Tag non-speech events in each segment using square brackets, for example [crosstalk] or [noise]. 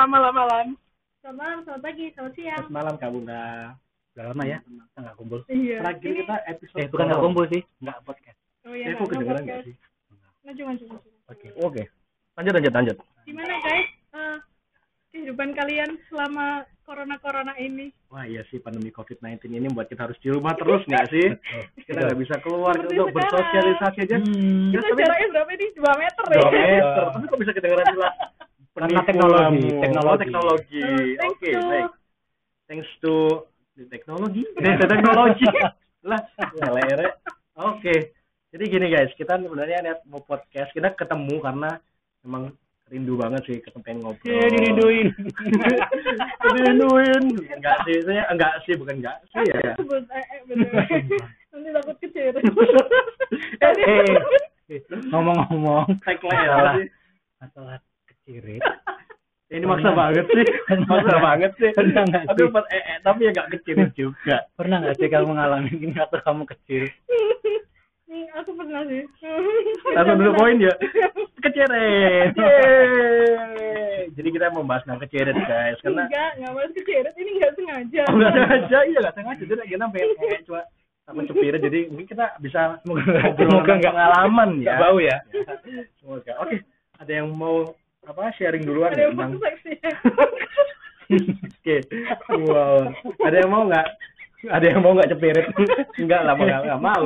Selamat malam. Malam. Selamat malam, selamat pagi, selamat siang. Selamat malam Kak Bunda. Udah lama ya, kita nggak kumpul. Iya. Terakhir Ini- kita episode Eh, bukan nggak kumpul sih, nggak podcast. Oh iya, Eh, nggak kedengeran nggak podcast. sih? Maju, maju, maju. Oke. Oke. Lanjut, lanjut, lanjut. Gimana guys? Eh, kehidupan kalian selama corona-corona ini? Wah iya sih pandemi COVID-19 ini membuat kita harus di rumah terus nggak sih? [laughs] Kita nggak bisa keluar Seperti untuk sekarang. bersosialisasi aja. Hmm. Ya, Kita tapi- jaraknya berapa ini? 2 meter ya? Dua meter. Tapi kok bisa kedengeran jelas? Karena Penipu teknologi, teknologi. Oh, teknologi. Oh, thanks Oke, to- baik. Thanks to the teknologi. [laughs] The teknologi. [laughs] lah, lere. Oke. Jadi gini guys, kita sebenarnya niat mau podcast, kita ketemu karena memang rindu banget sih ketemu pengen ngobrol. Iya, dirinduin. [laughs] dirinduin. Enggak sih, saya enggak sih, bukan enggak sih ya. Eh, eh, bener. Nanti takut kecil. eh, eh, Ngomong-ngomong, tagline sih? masalah kecirit. [laughs] Ini maksa banget sih. [laughs] Maksa banget sih. Pernah nggak Aduh, sih? pas eh, eh, tapi ya enggak kecil juga. [laughs] Pernah nggak sih kamu ngalamin ini atau kamu kecil? Aku pernah sih. Langsung dulu poin ya. Keceret. Jadi kita membahas tentang keceret guys karena Enggak, enggak bahas keceret. Ini enggak sengaja. Oh, nggak sengaja, iya nggak sengaja. Jadi kita pengen kayak cuma sama cepir jadi mungkin kita bisa Semoga tentang nggak- pengalaman ya. nggak bau ya? Semoga. Oke, ada yang mau apa sharing duluan Ada yang tentang. [laughs] Oke. Wow. Ada yang mau nggak? Ada yang mau nggak cepirit? [laughs] Enggak lah, nggak nggak mau.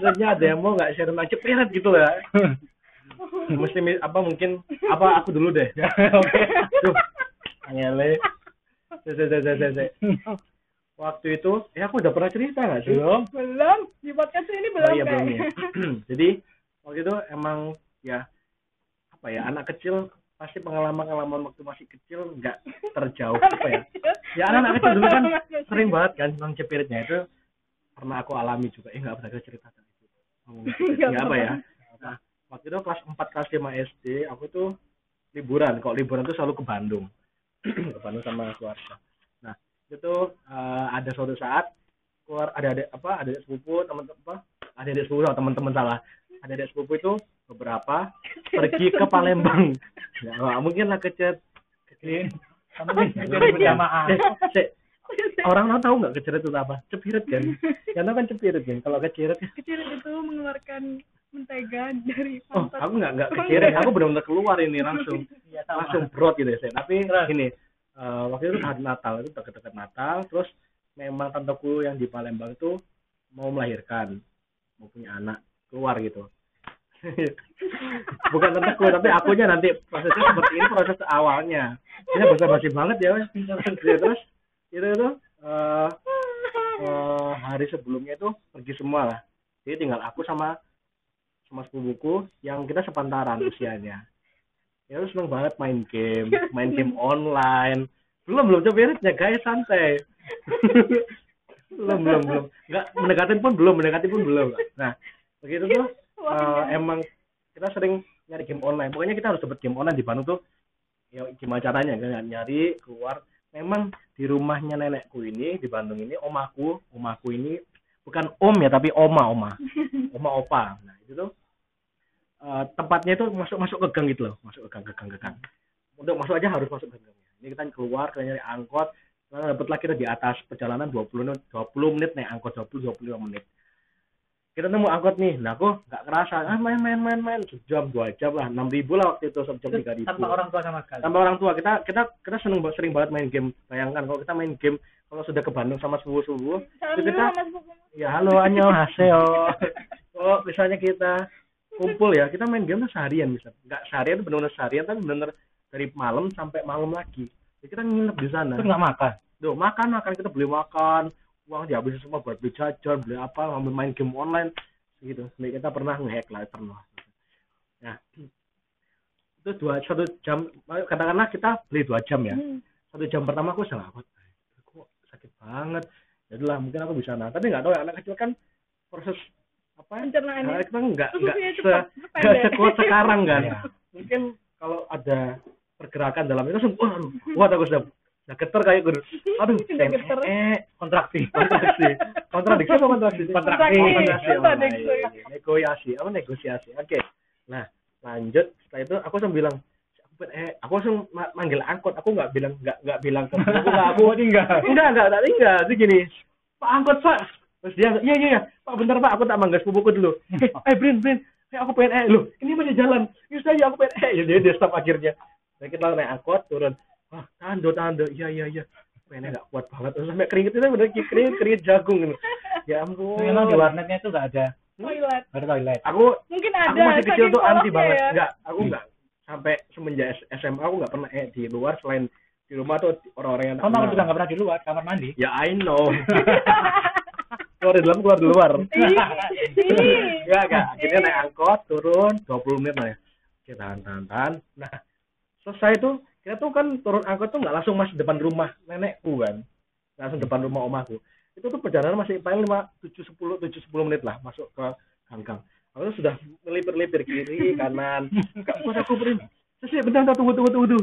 Maksudnya ada yang mau nggak share tentang cepirit gitu lah. [laughs] Mesti apa mungkin apa aku dulu deh. Oke. Tuh. Angele. Waktu itu, ya aku udah pernah cerita nggak sih? Belum. Belum. Di podcast ini belum, oh iya belum ya. [clears throat] Jadi waktu itu emang ya apa ya anak kecil pasti pengalaman-pengalaman waktu masih kecil nggak terjauh apa ya. Ya anak-anak kecil dulu kan sering banget kan tentang cepiritnya itu pernah aku alami juga. Eh nggak pernah cerita tentang itu. [laughs] Nggak apa ya. Nah, waktu itu kelas 4 kelas 5 SD aku tuh liburan. Kok liburan tuh selalu ke Bandung. [clears throat] ke Bandung sama keluarga. Nah, itu eh, ada suatu saat keluar ada ada apa ada sepupu teman apa ada adik sepupu sama teman-teman salah ada adik sepupu itu beberapa [laughs] pergi ke Palembang. Ya nggak mungkin lah kecet Ini kamu se- orang orang tahu nggak keceret itu apa? Cepirit kan? [laughs] Tahu kan cepirit kan? Kalau keceret Keceret itu mengeluarkan mentega dari oh pantat. aku nggak nggak keceret aku benar-benar keluar ini langsung Iya, langsung brot gitu ya tapi gini eh, waktu itu hari Natal itu dekat-dekat Natal terus memang tanteku yang di Palembang itu mau melahirkan mau punya anak keluar gitu [laughs] bukan tanteku tapi akunya nanti prosesnya seperti ini proses awalnya. Ini bahasa basi banget ya Wes. Ya, terus? Itu itu eh, eh, hari sebelumnya itu pergi semua lah. Jadi tinggal aku sama sama sepupuku yang kita sepantaran usianya. Ya lu seneng banget main game main game online. Belum belum coba iritnya guys santai. [laughs] Belum belum belum. Nggak mendekatin pun belum mendekatin pun belum. Nah begitu tuh eh, emang kita sering nyari game online. Pokoknya kita harus dapat game online di Bandung tuh. Ya gimana caranya? Kan nyari keluar. Memang di rumahnya nenekku ini di Bandung ini omaku omaku ini bukan om ya tapi oma oma. [laughs] Oma opa. Nah itu tuh eh, tempatnya itu masuk masuk ke gang gitu loh. Masuk ke gang ke gang ke gang. Untuk masuk aja harus masuk ke gang. Ini kita keluar kita nyari angkot. Kita dapat lagi kita di atas perjalanan 20 menit 20 menit naik angkot 20 25 menit kita nemu angkot nih. Nah aku nggak kerasa. Ah main main main main. Sejam dua jam lah. Enam ribu lah waktu itu sejam Itu tiga ribu. tanpa orang tua sama sekali. tanpa orang tua. Kita kita kita seneng sering banget main game. Bayangkan kalau kita main game kalau sudah ke Bandung sama sepupu sepupu Salam itu dulu kita ya halo anyo haseo. Oh misalnya kita kumpul ya kita main game tuh seharian bisa. Nggak seharian tuh benar-benar seharian tapi benar-benar dari malam sampai malam lagi. Jadi kita nginep di sana. Terus nggak makan. Duh, makan makan. Kita beli makan uang dihabisin semua buat beli jajan beli apa ngambil main game online. Gitu. Sampai kita pernah ngehack lah pernah. Nah itu dua satu jam katakanlah kita beli dua jam ya. Hmm. satu jam pertama aku salah apa kok sakit banget. Ya udahlah mungkin aku bisa nah tapi nggak tahu ya anak kecil kan proses apa ya? Pencernaannya. nah, kita nggak nggak se, nggak sekuat sekarang kan. Iya. [laughs] mungkin kalau ada pergerakan dalam itu langsung waduh wah aku sudah udah getar kayak gue aduh eh kontraksi kontraksi kontradiksi apa kontraksi Kontraksi. kontraksi negosiasi. Apa negosiasi? Oke. Nah lanjut. Setelah itu aku langsung bilang eh aku langsung ma- manggil angkot. Aku nggak bilang nggak nggak bilang ke aku nggak aku tinggal. [laughs] enggak enggak enggak tinggal. Itu gini pak angkot pak. Terus dia iya iya iya. Pak bentar pak. Aku tak manggil sepupuku dulu. Eh eh Brin Brin. Eh aku pengen eh lu ini masih jalan. Yuk saya aku pengen eh. Dia dia stop akhirnya. Nah, kita naik angkot turun ah tando tando iya iya iya. Pengennya nggak kuat banget. Terus sampai keringet itu bener keringet keringet jagung gitu. ya ampun. Memang di warnetnya itu nggak ada. Toilet. Nggak ada toilet. aku mungkin ada aku masih kecil tuh anti kolotnya banget. ya. enggak aku enggak sampai semenjak SMA aku nggak pernah eh di luar selain di rumah tuh orang-orang yang Kamu juga nggak pernah di luar? Kamar mandi. ya I know. [laughs] Keluar di dalam keluar di luar. Enggak, enggak. Akhirnya naik angkot, turun 20 menit lah ya. Oke, tahan, tahan, tahan. Nah, selesai tuh, kita tuh kan turun angkot tuh nggak langsung masuk depan rumah nenekku kan. Langsung depan rumah omahku. Itu tuh perjalanan masih paling 5, 7, 10, 7, 10 menit lah masuk ke ganggang. Aku tuh sudah melipir-lipir kiri, [laughs] kanan. Gak kuat aku berin. Terus ya, bentar, bentar, tunggu, tunggu, tunggu.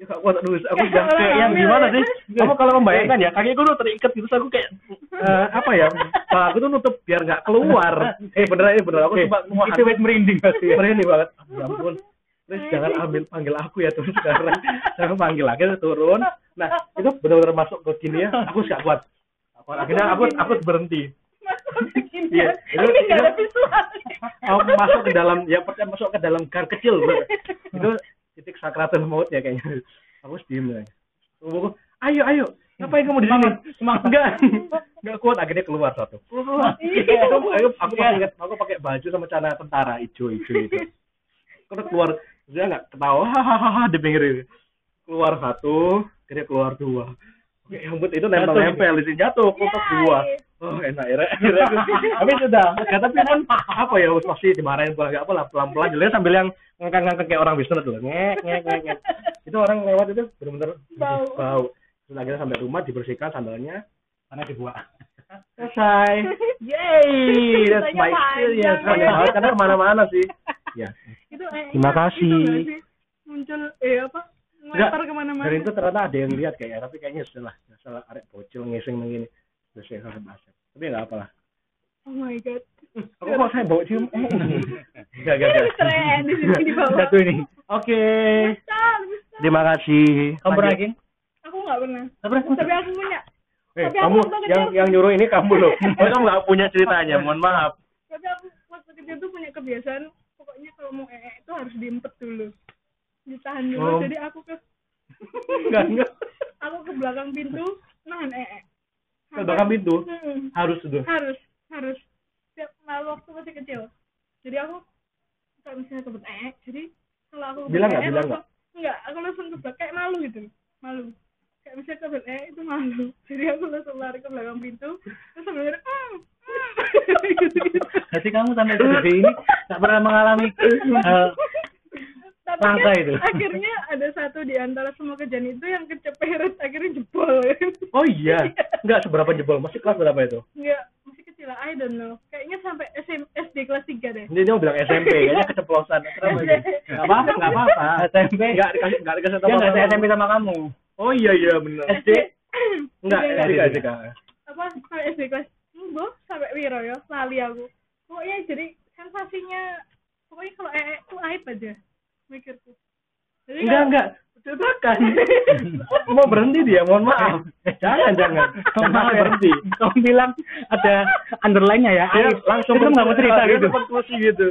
Ya gak kuat, aduh, aku Kayak udah orang kayak yang gimana sih? Kamu kalau membayangkan ya, kakiku tuh terikat gitu, aku kayak, eh, apa ya, kepala aku tuh nutup biar nggak keluar. [laughs] Eh, beneran, ini beneran. Aku Eh, coba itu wet merinding pasti merinding banget. Ya ampun. Terus jangan [laughs] ambil panggil aku ya terus sekarang. Jangan panggil lagi turun. Nah, itu benar-benar masuk ke gini ya. Aku gak kuat. Aku, akhirnya aku aku berhenti. Iya, itu- ini itu- visualnya Aku masuk ke dalam ya pertama masuk ke dalam gang kecil. bro. Itu titik sakratul maut ya kayaknya. Aku diem ya. Aku, ayo ayo. Ngapain kamu di sini? Semangat. Enggak. Enggak kuat akhirnya keluar satu. Iya. [laughs] aku, aku, aku masih ingat, aku pakai baju sama celana tentara hijau-hijau itu. Keluar, dia nggak ketawa, hahaha di pinggir itu. Keluar satu, akhirnya keluar dua. Oke, ya ampun, itu nempel-nempel di sini jatuh, kotak Iya, dua. iya. Oh enak ya, akhirnya [laughs] tapi sudah, ya, tapi kan apa ya, masih dimarahin pulang nggak apa lah, pelan-pelan jelas sambil yang ngangkat-ngangkat kayak orang bisnis tuh, ngek ngek ngek. Itu orang lewat itu benar-benar Bau. bau. Terus akhirnya sampai rumah dibersihkan sandalnya, Mana dibuat. selesai. [laughs] Yay, that's my experience. ya. Karena ke mana-mana sih. Ya, itu eh, Terima itu kasih. sih? muncul eh apa ngelempar ke mana-mana dari itu ternyata ada yang lihat kayaknya, tapi kayaknya sudah lah, salah arek bocil ngising begini. Terus saya harus bahasa. Tapi nggak apa lah. oh my god Aku kok saya bawa cium? Gak, gak, gak. keren di sini di bawah Satu ini. Oke, bisa terima kasih. Kamu pernah aku nggak pernah tapi aku punya Eh, Tapi aku kamu yang yang nyuruh ini kamu loh. [laughs] Oh, kamu nggak punya ceritanya, mohon maaf. tapi aku waktu kecil tuh punya kebiasaan kalau mau ee itu harus diempet dulu ditahan dulu Oh. jadi aku ke Enggak, enggak. [laughs] aku ke belakang pintu nahan ee Ke belakang pintu Hmm, harus sudah. harus harus setiap malu waktu masih kecil jadi aku kalau misalnya kebet ee jadi kalau aku Bilang nggak? ee, Bilang nggak aku langsung ke belakang kayak malu gitu malu kayak misalnya kebet ee itu malu [laughs] jadi aku langsung lari ke belakang pintu terus sambil ngeri, "Mm, mm." gitu-gitu Jadi kamu sampai segede ini tak pernah mengalami hal tapi Langka kan itu. akhirnya ada satu di antara semua kejadian itu yang keceperet akhirnya jebol Oh iya, enggak seberapa jebol. Masih kelas berapa itu? nggak masih kecil lah I don't know kayaknya sampai SM, SD kelas 3 deh Ini dia mau bilang SMP, kayaknya keceplosan. Kenapa ini? Enggak apa-apa, enggak apa-apa. SMP. Enggak dikasih enggak dikasih Dia nggak. SMP sama kamu. Oh iya iya benar. SD. Enggak, Enggak, SD enggak. SD. apa sampai SD kelas enggak sampai wiro ya lali aku pokoknya jadi sensasinya pokoknya kalau ee itu aib aja mikirku jadi Enggak enggak. Ceritakan. [laughs] mau berhenti dia, mohon maaf. Jangan jangan. Kamu Jangan berhenti. Kamu bilang ada underline-nya ya. Dia Aib. langsung Itu nggak mau cerita dia gitu. konklusi gitu.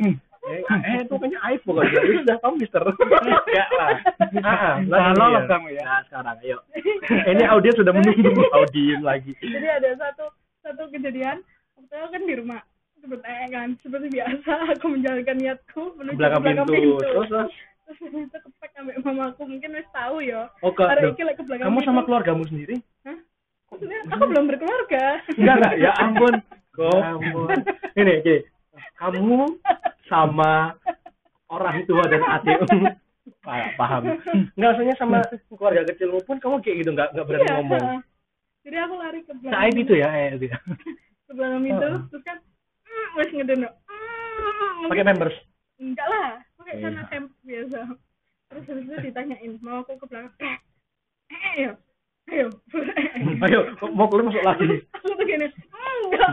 Eh, eh, itu kayaknya aib pokoknya. Itu sudah kamu mister. Enggak lah. Ah, Nah, lagi lolos ya. kamu ya. Nah, sekarang ayo. [laughs] Ini audiens sudah menunggu audiens lagi. jadi ada satu satu kejadian waktu itu kan di rumah ee kan seperti biasa [laughs] aku menjalankan niatku menuju Belakang belakang pintu. pintu, Terus terus. [laughs] terus itu kepek sampai mamaku mungkin wis tahu ya Oh, ke, iki ke belakang kamu pintu. sama keluargamu sendiri? Hah? Maksudnya aku belum berkeluarga Enggak enggak, ya ampun. [laughs] Kok ampun. Ini gini. Kamu sama orang tua dan adikmu Pa- paham. Enggak maksudnya sama keluarga kecilmu pun kamu kayak gitu enggak enggak berani Iya. ngomong. jadi aku lari ke belakang Aib itu ya. eh, gitu. ke belakang Oh. terus kan wis ngedeno mm, Pakai pampers. enggak lah pakai Iya. celana temp biasa terus habis itu ditanyain mau aku ke belakang eh eh ayo ayo [laughs] Ayo, mau keluar masuk lagi. aku tuh gini enggak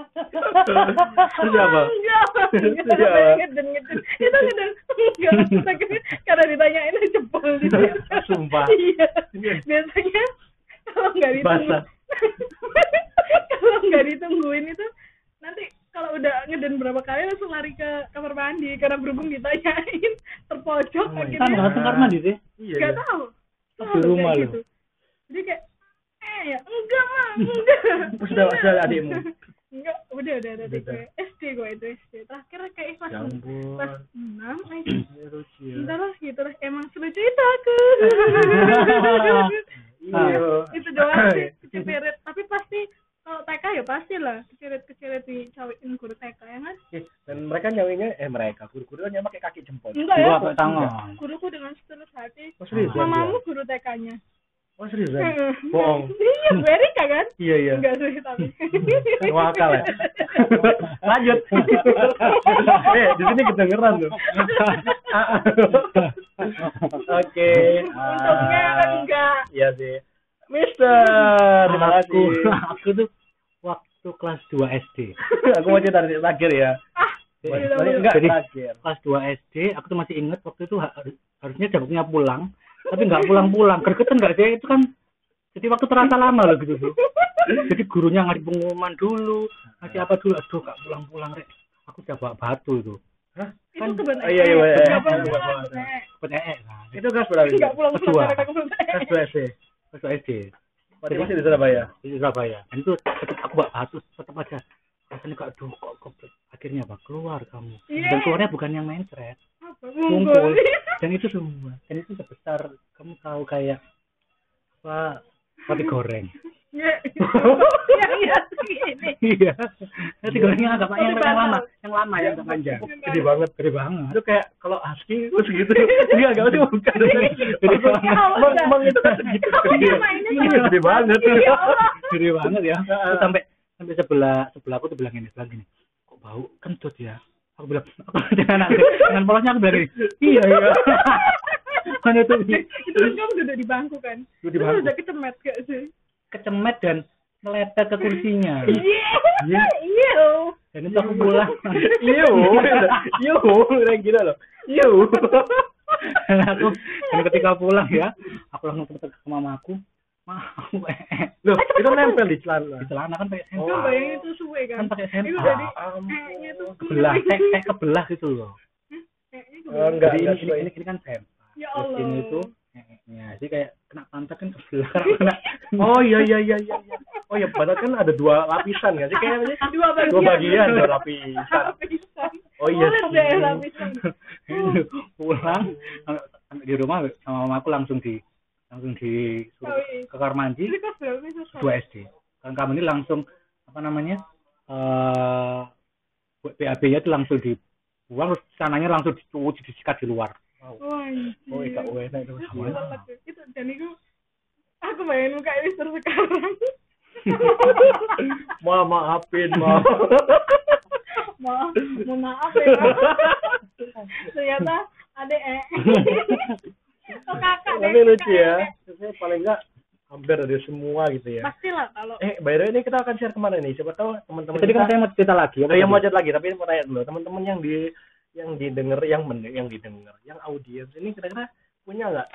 Terus apa? enggak Terus enggak apa? ngeden ngeden itu ngeden Enggak akhirnya karena ditanyain jebol. Sumpah. Iya. Biasanya kalau nggak ditunggu Basah. kalau nggak ditungguin itu nanti kalau udah ngeden berapa kali langsung lari ke kamar mandi karena berhubung ditanyain [laughs] terpojok Oh akhirnya Kan langsung karena di sih. Iya. nggak iya. tahu Selalu di rumah gitu. jadi kayak eh ya enggak mah [laughs] enggak Terus udah udah ada adikmu. [laughs] enggak udah udah ada adik gue SD gue itu SD terakhir kayak kelas Ya kelas enam eh lucu [clears throat] ya. Entar lah gitu lah emang selucu itu aku Iya. itu doang sih keceret tapi pasti kalau TK ya pasti lah keceret keceret di cawikin guru TK ya kan Dan mereka nyawinya eh mereka guru-guru kan pakai kaki jempol. enggak ya pakai tangan. guruku dengan setulus hati Oh serius? mamamu guru TK-nya Oh serius? ya? Bohong. [laughs] iya Amerika kan Iya iya. enggak sih tapi Wakal ya. [laughs] Lanjut. [laughs] eh, di sini kedengeran tuh. Oke. untungnya Ah, enggak Iya sih. Mister, terima Aku, kasih. aku tuh waktu kelas 2 SD. [laughs] Aku mau cerita dari terakhir ya. ah Iya, iya. enggak Jadi- terakhir. Kelas 2 SD, aku tuh masih inget waktu itu ha- harusnya jadwalnya pulang, tapi nggak pulang-pulang. Gregetan nggak sih? Itu kan jadi waktu terasa lama loh gitu tuh. Jadi gurunya ngasih pengumuman dulu, ngasih apa dulu, aduh gak pulang-pulang rek. Aku udah bawa batu itu. itu kebun Oh, iya, iya, iya. Iya, iya. Ee kan. Itu kelas berapa? itu? enggak pulang Kedua. pulang karena kebun Kelas 2 SD. Kelas 2 SD. Berarti masih di Surabaya. di Surabaya. Dan itu tetap aku bawa batu, tetap aja. Rasanya kok aduh kok, kok akhirnya apa keluar kamu. Iya. Dan keluarnya bukan yang mencret, apa kumpul. ngumpul Dan itu semua. Dan itu sebesar kamu tahu kayak apa roti goreng. Iya. yang iya segini Iya. Roti gorengnya agak yang, yang lama, yang lama yang agak panjang. Gede banget. Gede banget. Itu kayak kalau husky terus gitu. Iya, enggak itu bukan. Gede banget. Emang, emang itu kan segitu. Iya. Iya, gede banget. Gede banget ya. Sampai sampai sebelah sebelah aku tuh bilang ini, bilang gini. Kok bau kentut ya? Aku bilang, aku [laughs] dengan dengan polosnya aku bilang gini. Iya, iya. [laughs] Kan itu itu kan kamu duduk di bangku kan Duduk di Terus bangku. udah kecemet gak sih kecemet dan meletet ke kursinya. [laughs] iya Iya. iya Dan itu aku pulang. Iyo, iyo, kayak gitu loh. Iyo. dan aku dan ketika pulang ya, aku langsung ke ke mamaku. Ma, aku ee. Loh, itu nempel di celana. di celana kan pakai Coba sempak. bayangin itu suwe kan Kan pakai sempak. itu jadi kayaknya tuh Kebelah, kayak, kayak kebelah gitu loh. kayaknya Oh, kebelah. enggak, Jadi ini, enggak ini, ini, ini kan sempak. ya Terus Allah ini tuh ee-nya. Jadi kayak kena pantat kan. Karena [laughs] kena Oh iya iya iya iya. iya. Oh ya, padahal kan ada dua lapisan kan sih kayaknya. dua bagian Dua bagian, dua lapisan. lapisan Oh iya sih. deh lapisan [laughs] pulang di rumah sama mamaku langsung di langsung disuruh Oh, iya. ke kamar mandi sih dua SD kan kamu ini langsung apa namanya eh buat BAB-nya itu langsung dibuang terus sananya langsung dicuci disikat di luar Anjir. Oh, iya, enak itu. Itu dan itu aku bayangin muka Mister sekarang [laughs] Ma maafin, ma. maaf mohon maaf ya [laughs] ternyata adek eh [laughs] oh kakak deh Tapi lucu ya. Saya paling enggak hampir dari semua gitu ya. pastilah kalau Eh, by the way ini kita akan share ke mana nih? Siapa tahu teman-teman jadi kan saya mau cerita lagi Oh, yang mau chat lagi, tapi mau tanya dulu teman-teman yang di yang didengar, yang men yang didengar, yang audiens ini kira-kira punya nggak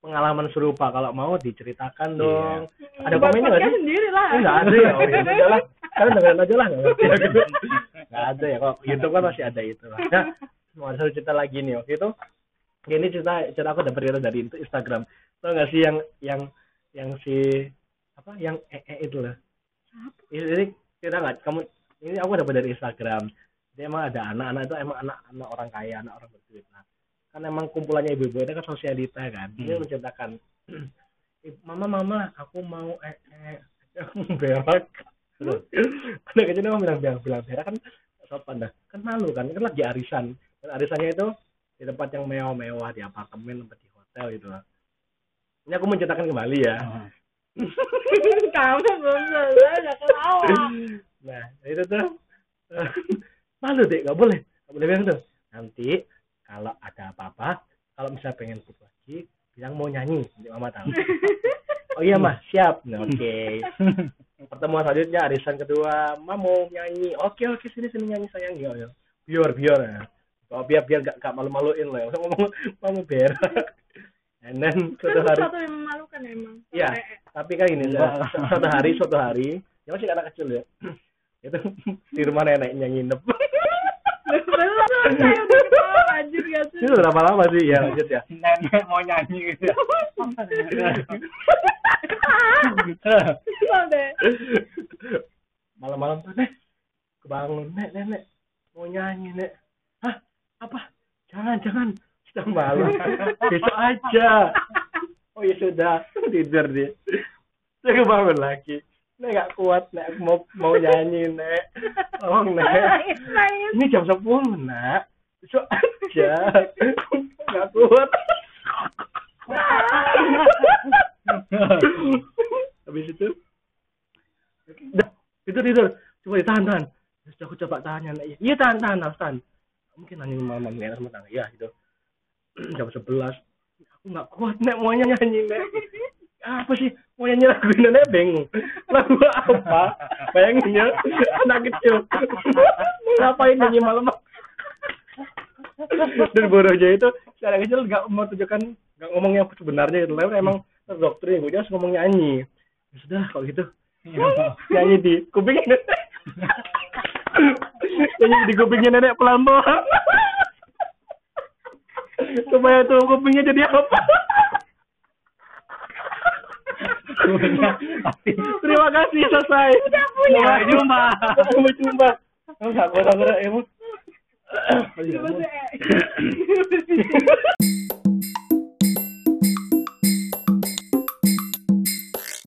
pengalaman serupa? Kalau mau diceritakan dong. Ada Buat komennya nggak sih? sendiri lah Eh, nggak ada ya, oh, ya udah lah. Kalian dengerin aja lah, [laughs] nggak ada ya, kok YouTube kan masih ada itu lah. Nah, mau ada satu cerita lagi nih waktu itu. Ini cerita cerita aku dapat cerita dari Instagram. Tahu nggak sih yang yang yang si apa yang ee -e itu lah. Ini cerita nggak? Kamu ini aku dapat dari Instagram. Dia emang ada anak-anak itu emang anak-anak orang kaya, anak orang berduit. Nah, kan emang kumpulannya ibu-ibu itu kan sosialita kan. Dia Hmm. menceritakan, "Eh, [clears throat] mama mama, aku mau eh eh berak. [laughs] Anak kecil emang bilang bilang bilang berak kan sopan dah. Kan malu kan, kan lagi arisan. Dan arisannya itu di tempat yang mewah-mewah di apartemen, tempat di hotel gitu lah. Ini aku menceritakan kembali ya. Ah. [laughs] kamu belum selesai udah ketawa [laughs] Nah, itu tuh malu deh, nggak boleh, nggak boleh bilang tuh. Nanti kalau ada apa-apa, kalau misalnya pengen putus lagi, bilang mau nyanyi, nanti mama tahu. [laughs] oh iya mah, siap. Nah, oke. [laughs] Pertemuan selanjutnya, arisan kedua, mama mau nyanyi. Oke oke sini sini nyanyi sayang, ya ya. Biar biar ya. oh, biar biar gak, gak malu-maluin loh Masa ngomong mau berak [laughs] and then kan suatu hari sesuatu yang memalukan emang Iya. Tapi kan ini su- suatu hari suatu hari ya masih anak kecil ya itu [laughs] di rumah neneknya nginep. Sih itu berapa lama sih ya lanjut ya. Nenek mau nyanyi. Gitu malam-malam tuh nek kebangun nek nenek mau nyanyi nek hah? Apa? Jangan jangan. Sudah malu besok aja. Oh ya sudah. Tidur dia saya kebangun lagi nek gak kuat nek. Mau mau nyanyi nek. Tolong nek. Ini jam sepuluh nak. Besok aja. Nggak kuat. Habis itu? Dah, itu tidur. Coba ditahan tahan. Terus aku coba tahan ya Nek. iya tahan tahan harus tahan. Mungkin nyanyi malam nyanyi sama tangga ya gitu. [clears throat] Jam sebelas. Aku nggak kuat nek. Mau nyanyi nek. Apa sih? Mau nyanyi lagu ini nek bingung lagu apa? Bayangin ya anak kecil. Ngapain nyanyi malam? Dan bodohnya itu anak kecil nggak mau tunjukkan nggak ngomong yang sebenarnya itu tapi emang terdoktrin gue harus ngomong nyanyi. Ya sudah kalau gitu. Nyanyi di nenek. Nyanyi di kupingnya nenek pelan pelan supaya tuh kupingnya jadi apa terima kasih selesai udah punya. Sampai jumpa. sampai jumpa kamu nggak kuat aku emang?